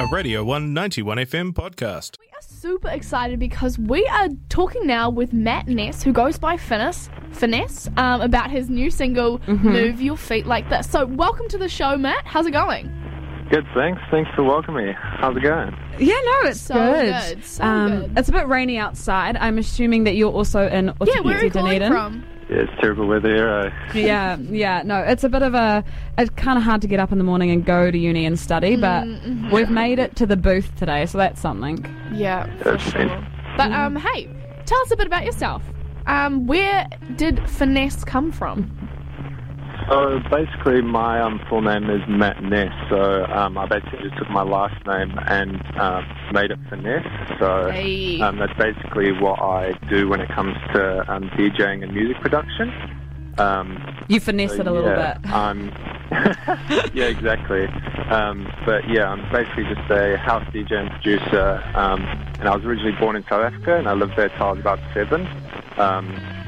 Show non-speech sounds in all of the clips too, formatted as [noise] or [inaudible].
a Radio 191 FM podcast. We are super excited because we are talking now with Matt Ness, who goes by Finesse, Finesse um, about his new single, Move Your Feet Like This. So, welcome to the show, Matt. How's it going? Good, thanks. Thanks for welcoming me. How's it going? Yeah, no, it's So good. good, so um, good. It's a bit rainy outside. I'm assuming that you're also in Yeah, where are you calling Dunedin. from? Yeah, it's terrible weather here. eh? Yeah, yeah, no, it's a bit of a. It's kind of hard to get up in the morning and go to uni and study, but Mm-hmm. we've made it to the booth today, so that's something. Yeah, That's sure. fine. But um, hey, tell us a bit about yourself. Um, where did Finesse come from? So basically, my um, full name is Matt Ness. So um, I basically just took my last name and um, made it Finesse. So Hey. um, that's basically what I do when it comes to um, DJing and music production. Um, You finesse it a little yeah, bit. I'm [laughs] yeah, exactly. Um, but yeah, I'm basically just a house DJ and producer. Um, and I was originally born in South Africa, and I lived there till I was about seven.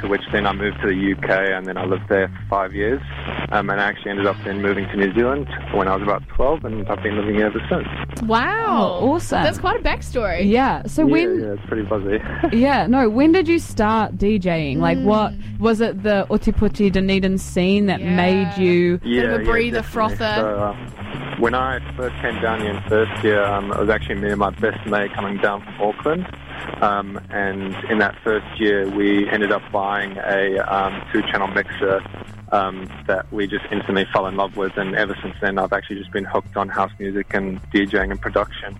To which then I moved to the UK, and then I lived there for five years. Um, and I actually ended up then moving to New Zealand when I was about 12, and I've been living here ever since. Wow, Oh, awesome. That's quite a backstory. Yeah. So yeah, when? yeah, it's pretty buzzy. [laughs] Yeah, no. When did you start DJing? Like, what Mm. was it? The Otepoti Dunedin scene that Yeah. made you? yeah, of a breather, definitely. frother. So, um, when I first came down here in first year, um, it was actually me and my best mate coming down from Auckland. Um, and in that first year, we ended up buying a um, two-channel mixer um, that we just instantly fell in love with. And ever since then, I've actually just been hooked on house music and DJing and production.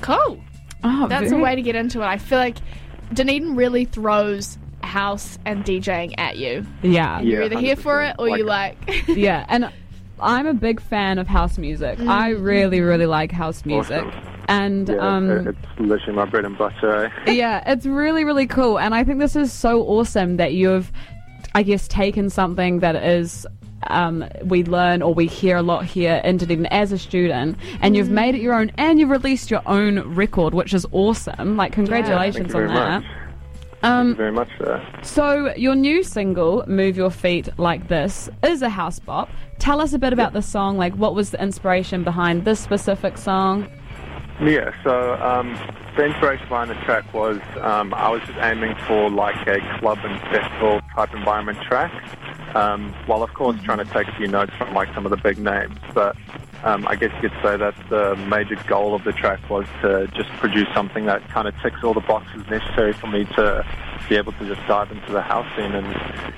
Cool. Oh, That's very- a way to get into it. I feel like Dunedin really throws house and DJing at you. Yeah. You're Yeah, either here for it 100%. or you Like- like. yeah, and I'm a big fan of house music. I really, really like house music. Awesome. And Yeah, um, it's literally my bread and butter. Eh? [laughs] yeah, it's really, really cool. And I think this is so awesome that you've, I guess, taken something that is. Um, we learn or we hear a lot here in Dunedin as a student, and you've made it your own, and you've released your own record, which is awesome. Like, Thank congratulations you very on that. much. Thank Um, you very much for that. So, your new single, Move Your Feet Like This, is a house bop. Tell us a bit about the song. Like, what was the inspiration behind this specific song? Yeah, so um, the inspiration behind the track was um, I was just aiming for like a club and festival type environment track, um, while of course trying to take a few notes from like some of the big names. But um, I guess you could say that the major goal of the track was to just produce something that kind of ticks all the boxes necessary for me to be able to just dive into the house scene and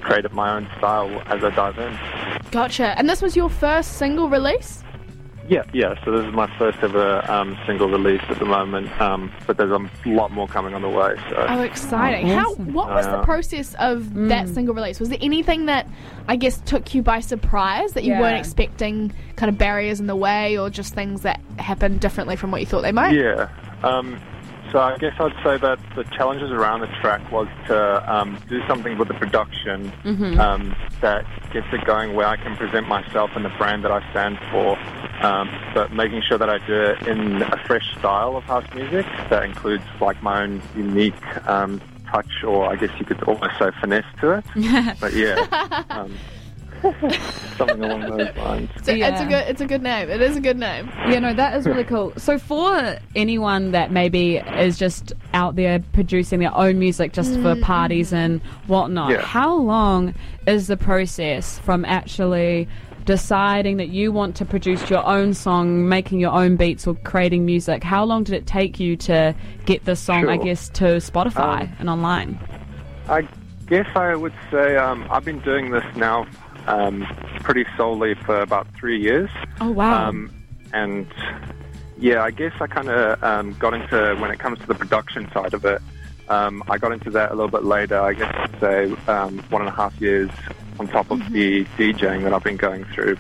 create my own style as I dive in. gotcha. And this was your first single release? Yeah, yeah. So this is my first ever um, single release at the moment, um, but there's a lot more coming on the way. So Oh, exciting! Oh, How? What was the Uh, process of that single release? Was there anything that I guess took you by surprise that you Yeah. weren't expecting? Kind of barriers in the way, or just things that happened differently from what you thought they might? yeah. Um, so I guess I'd say that the challenges around the track was to um, do something with the production um, that gets it going, where I can present myself and the brand that I stand for, um, but making sure that I do it in a fresh style of house music that includes like my own unique um, touch, or I guess you could almost say finesse to it. [laughs] but yeah, um, [laughs] something along those lines. So It's a Yeah. good. It's a good name. It is a good name. Yeah, no, that is really cool. So, for anyone that maybe is just out there producing their own music just for parties and whatnot, Yeah. how long is the process from actually deciding that you want to produce your own song, making your own beats, or creating music? How long did it take you to get this song, I guess, to Spotify Um, and online? I guess I would say um, I've been doing this now um, pretty solely for about three years. Oh, wow. Um, and yeah, I guess I kind of um, got into when it comes to the production side of it. Um, I got into that a little bit later. I guess I'd say um, one and a half years on top of the DJing that I've been going through.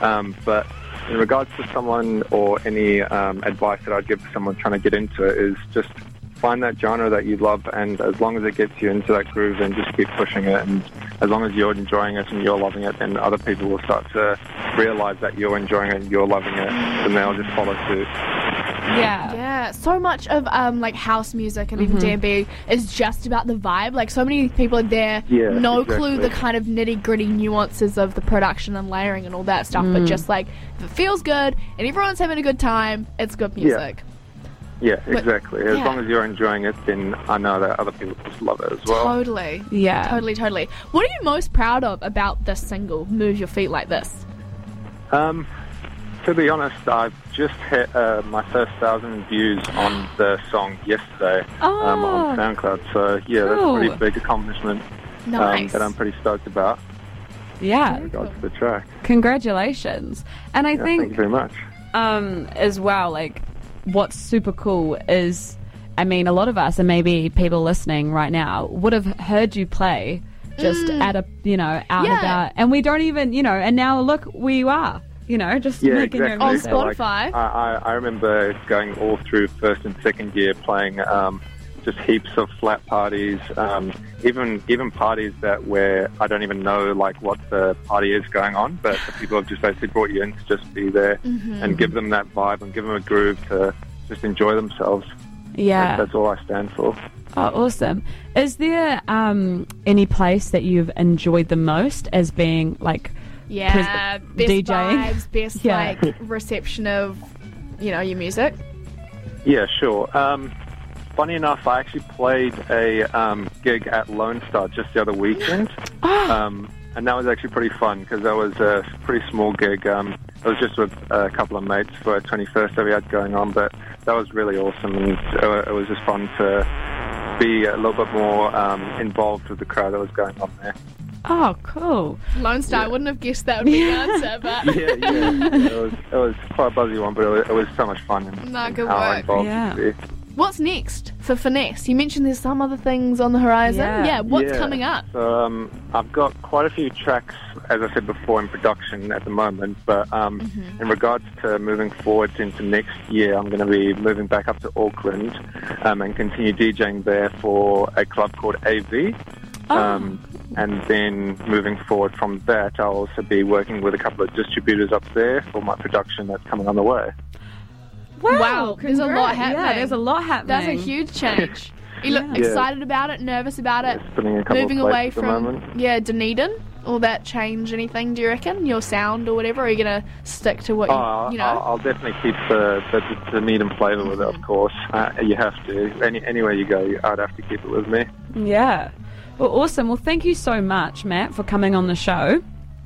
Um, but in regards to someone or any um, advice that I'd give someone trying to get into it is just find that genre that you love, and as long as it gets you into that groove, then just keep pushing it. And as long as you're enjoying it and you're loving it, then other people will start to realize that you're enjoying it and you're loving it, and they'll just follow suit. Yeah. Yeah, so much of um like house music and even D&B is just about the vibe. Like so many people are there, Yeah, no clue the kind of nitty gritty nuances of the production and layering and all that stuff. But just like if it feels good and everyone's having a good time, it's good music. Yeah, But- exactly. As yeah. long as you're enjoying it, then I know that other people just love it as well. Totally. Yeah. Totally, totally. What are you most proud of about this single, Move Your Feet Like This? Um, to be honest, I've just hit uh, my first thousand views on the song yesterday um, on Oh. SoundCloud. So yeah, that's a pretty big accomplishment um, that I'm pretty stoked about. Yeah. in regards to the track. Congratulations. And I Yeah, thank you very much. um, as well, like, what's super cool is, I mean, a lot of us, and maybe people listening right now, would have heard you play just at a, you know, out and Mm. Yeah. about. And we don't even, you know, and now look where you are, you know, just Yeah, making exactly. your On music. So, like, Spotify. I, I, I remember going all through first and second year playing um, just heaps of flat parties, um, even even parties that where I don't even know like what the party is going on, but the people have just basically brought you in to just be there Mm-hmm. and give them that vibe and give them a groove to just enjoy themselves. Yeah. That's all I stand for. Oh, awesome. Is there um, any place that you've enjoyed the most as being like, Yeah, Pres- best DJing. vibes, [laughs] best Yeah. like reception of, you know, your music. Yeah, sure. Um, funny enough, I actually played a um, gig at Lone Star just the other weekend, [gasps] um, and that was actually pretty fun because that was a pretty small gig. Um, it was just with a couple of mates for a 21st that we had going on, but that was really awesome, and it, it was just fun to be a little bit more um, involved with the crowd that was going on there. oh, cool. Lone Star, I wouldn't have guessed that would be the [laughs] answer, but [laughs] Yeah, yeah, it was it was quite a buzzy one, but it was, it was so much fun. And, No, and good how work. involved Yeah. You could be. what's next for Finesse? You mentioned there's some other things on the horizon. Yeah. Yeah, what's Yeah. coming up? Um, I've got quite a few tracks, as I said before, in production at the moment. But um, Mm-hmm. in regards to moving forwards into next year, I'm going to be moving back up to Auckland um, and continue DJing there for a club called AV. Oh. Um, and then moving forward from that, I'll also be working with a couple of distributors up there for my production that's coming on the way. Wow, there's a lot congrats. Yeah, happening. there's a lot happening. That's a huge [laughs] change. You look Yeah. excited about it, nervous about it, It's a moving of away places at the from moment. yeah Dunedin. Will that change anything? Do you reckon your sound or whatever? Or are you gonna stick to what you, Oh, you I'll, know? I'll definitely keep the the, the Dunedin flavour with it, of course. Uh, you have to. Any, anywhere you go, I'd have to keep it with me. Yeah. Well, awesome. Well, thank you so much, Matt, for coming on the show.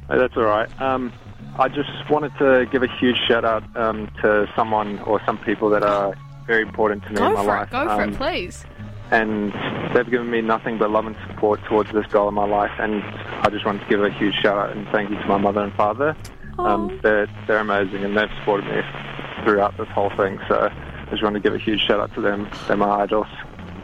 Uh, That's all right. Um, I just wanted to give a huge shout out um, to someone or some people that are very important to me in Go my for life. it. Go for Um, it, please. And they've given me nothing but love and support towards this goal in my life. And I just wanted to give a huge shout out and thank you to my mother and father. Um, they're, they're amazing and they've supported me throughout this whole thing. So I just want to give a huge shout out to them. They're my idols.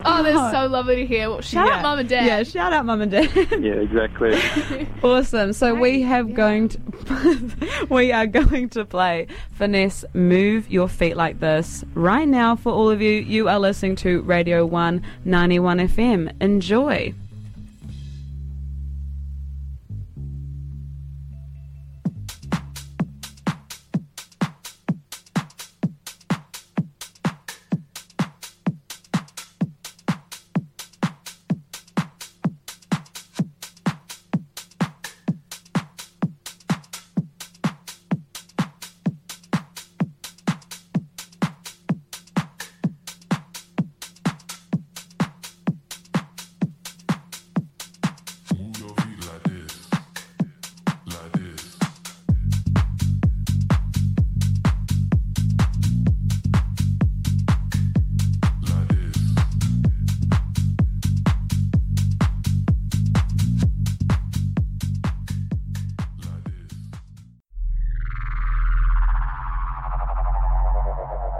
Oh, that's so lovely to hear. Well, shout Yeah. out mum and dad. Yeah, shout out mum and dad. [laughs] Yeah, exactly. [laughs] awesome. So we have yeah. going to [laughs] we are going to play Finesse Move Your Feet Like This right now for all of you. You are listening to Radio 191 FM. Enjoy.